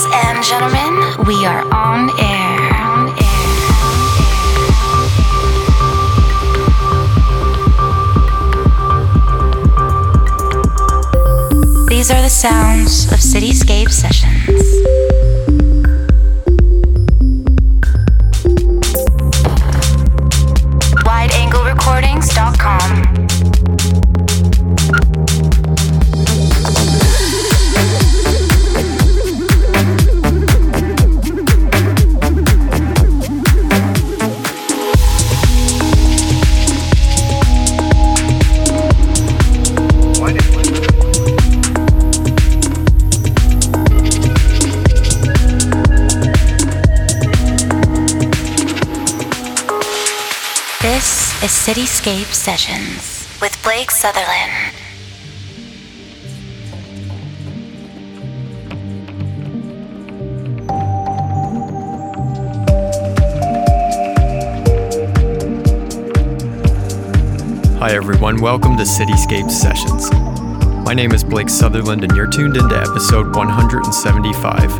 Ladies and gentlemen, we are on air. These are the sounds of Cityscape Sessions. Cityscape Sessions with Blake Sutherland. Hi, everyone. Welcome to Cityscape Sessions. My name is Blake Sutherland, and you're tuned into episode 175.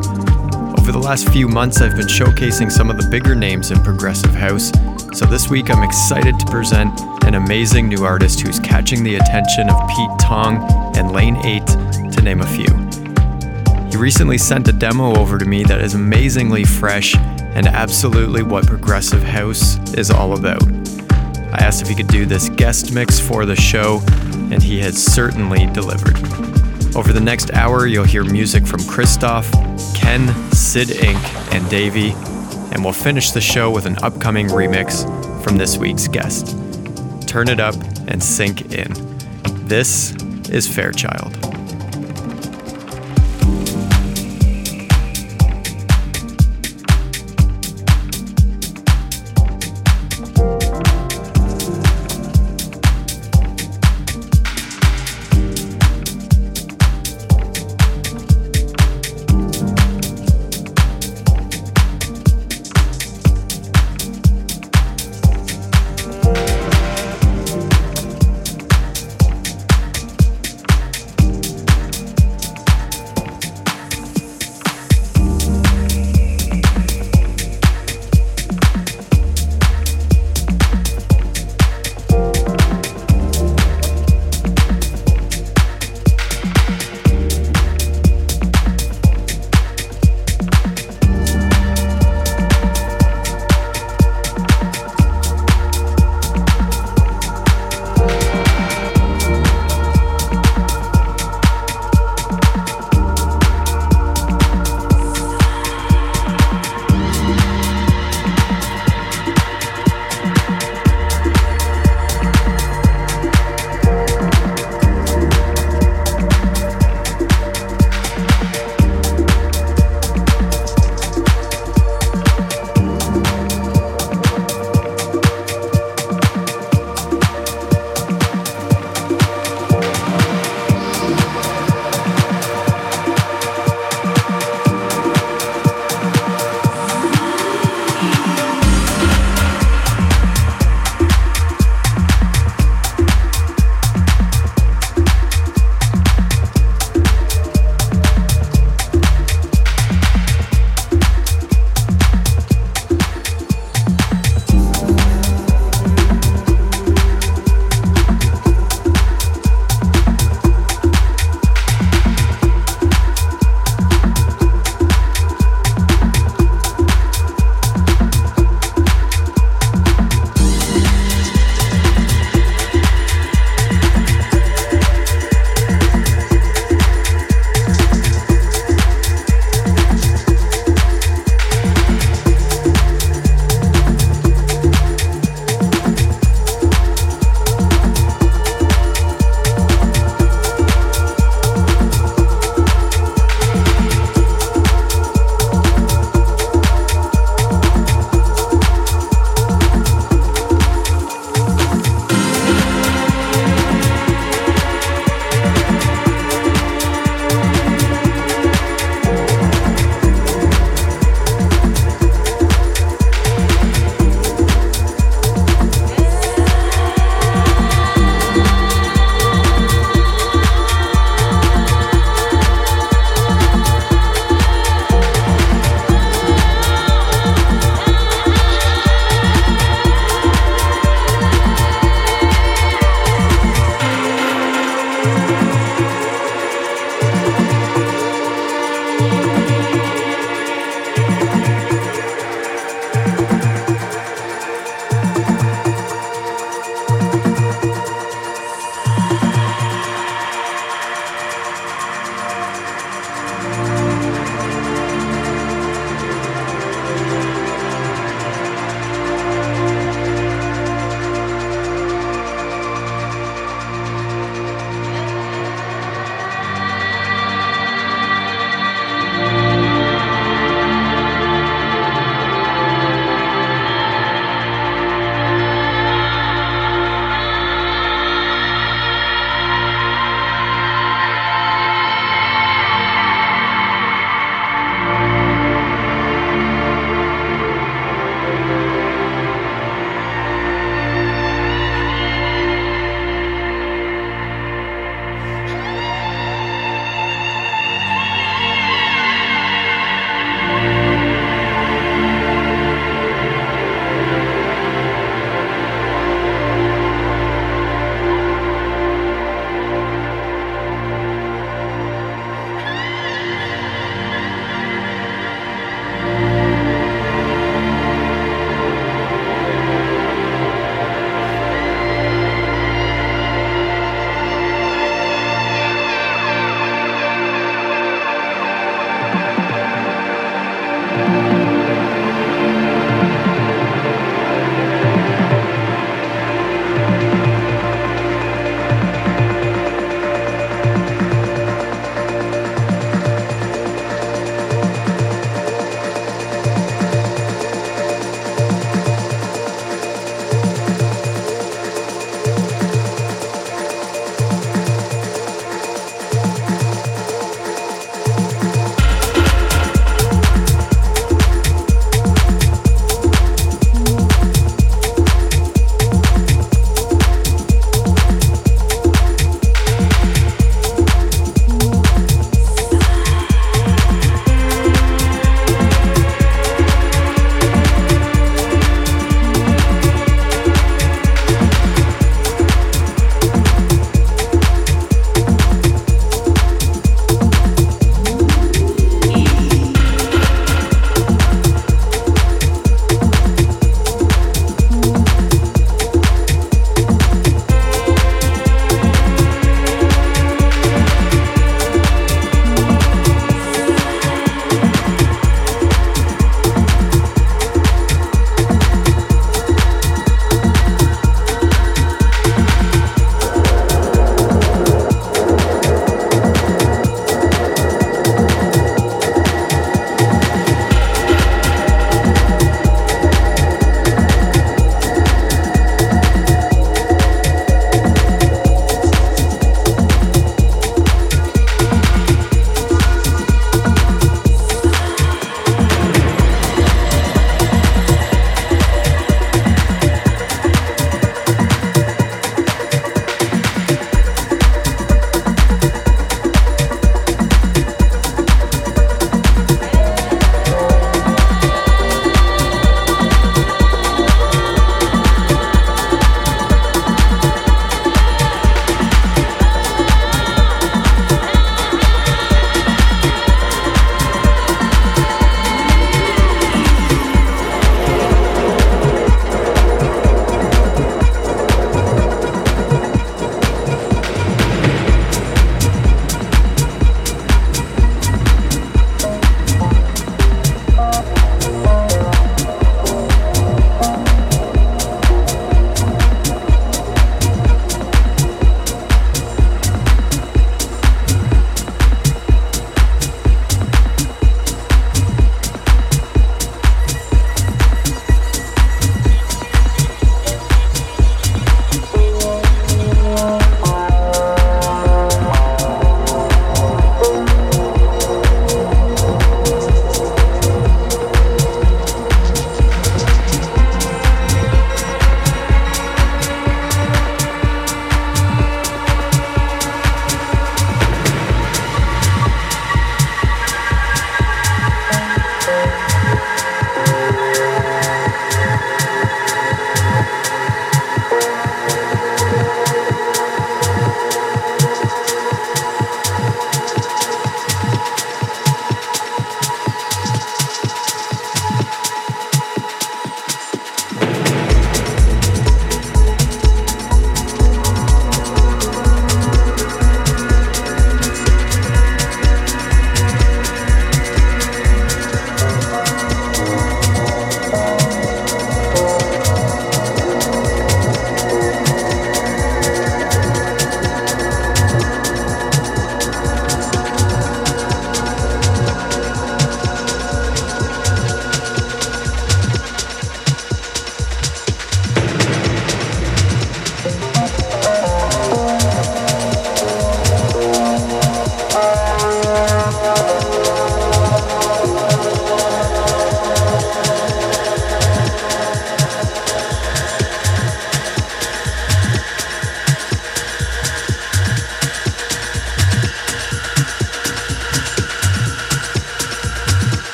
Over the last few months, I've been showcasing some of the bigger names in progressive house. So this week, I'm excited to present an amazing new artist who's catching the attention of Pete Tong and Lane 8, to name a few. He recently sent a demo over to me that is amazingly fresh and absolutely what progressive house is all about. I asked if he could do this guest mix for the show, and he has certainly delivered. Over the next hour, you'll hear music from Christoph, Khen, Cid Inc., and DAVI, and we'll finish the show with an upcoming remix from this week's guest. Turn it up and sink in. This is Fairchild.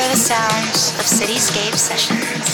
The sounds of Cityscape Sessions.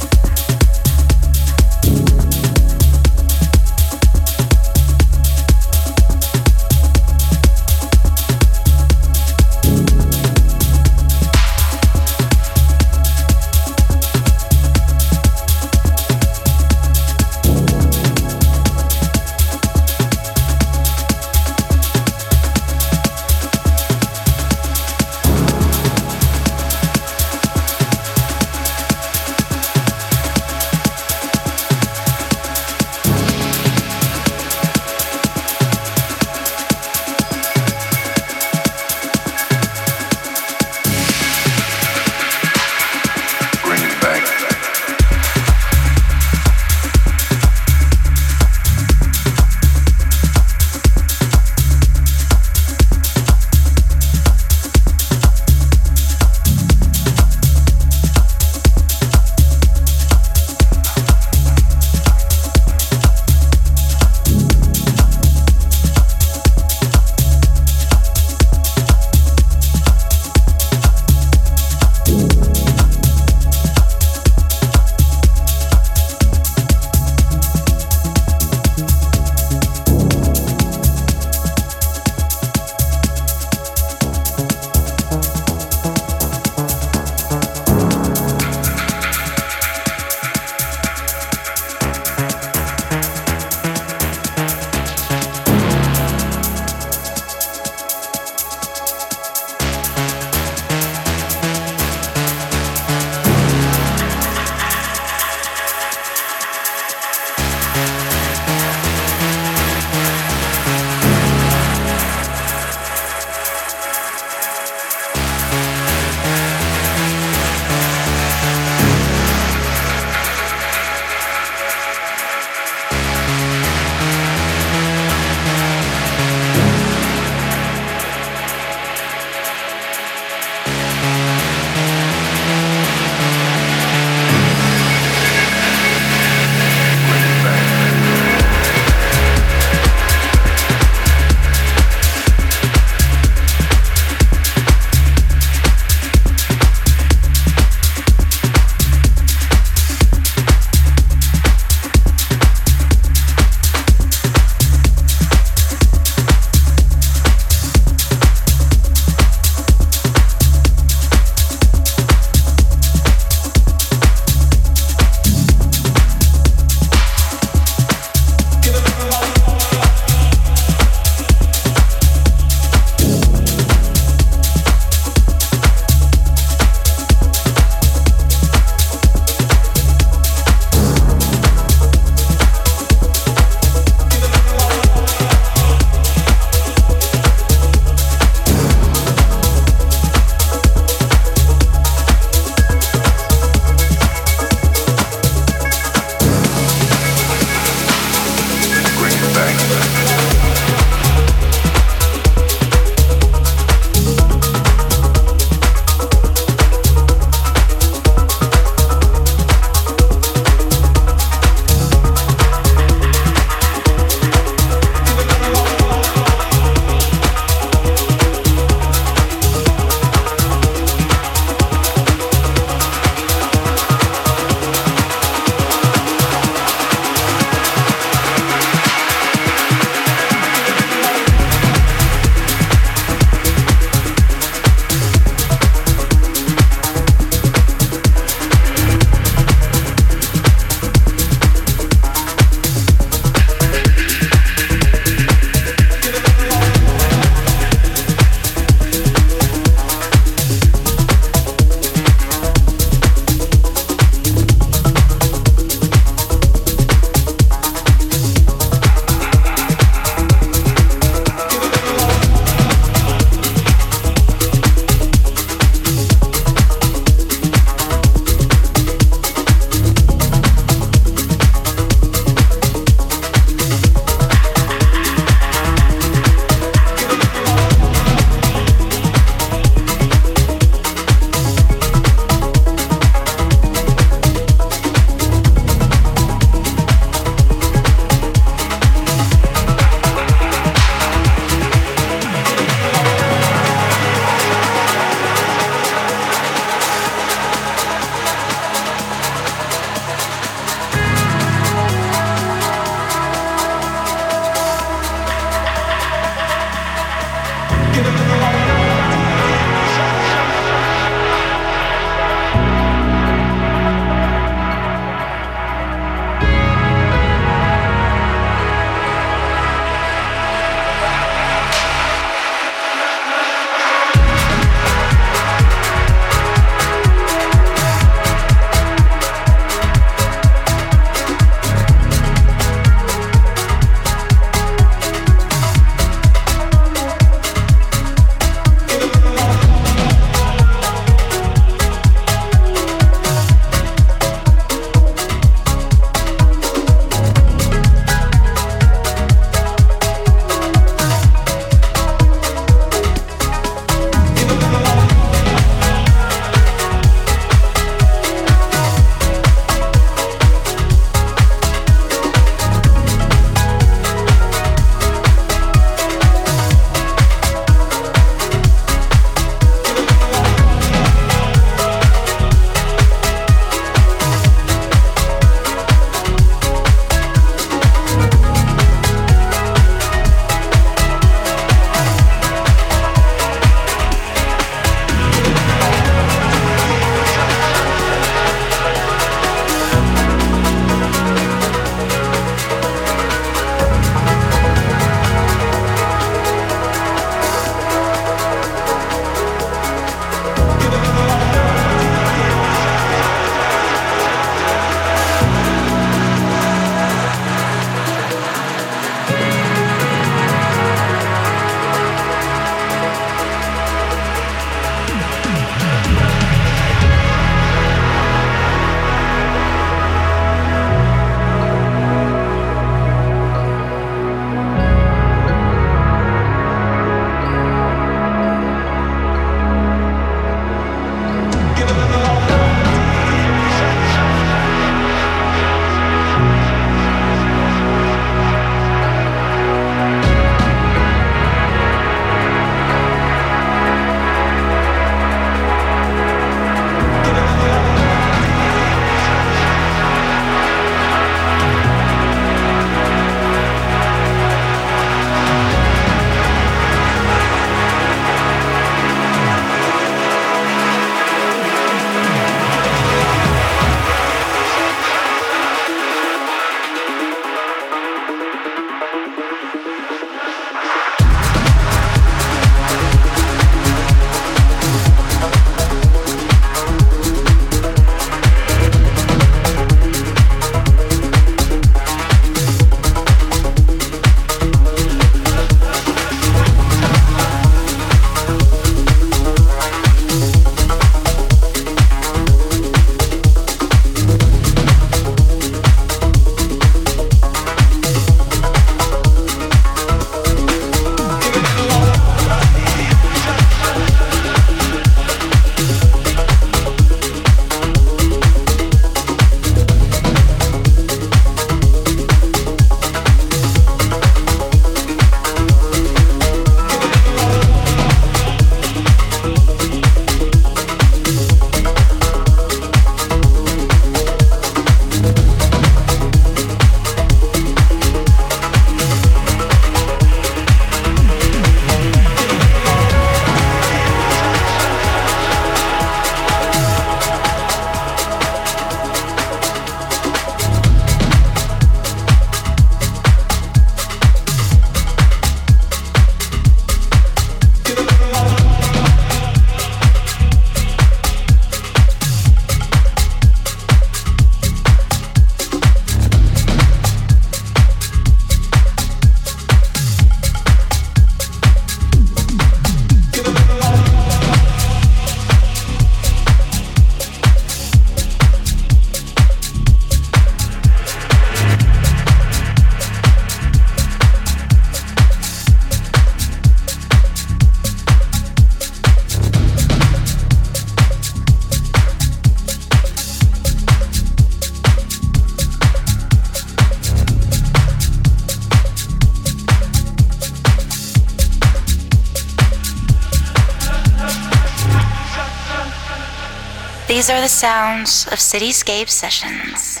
Sounds of Cityscape Sessions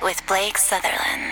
with Blake Sutherland.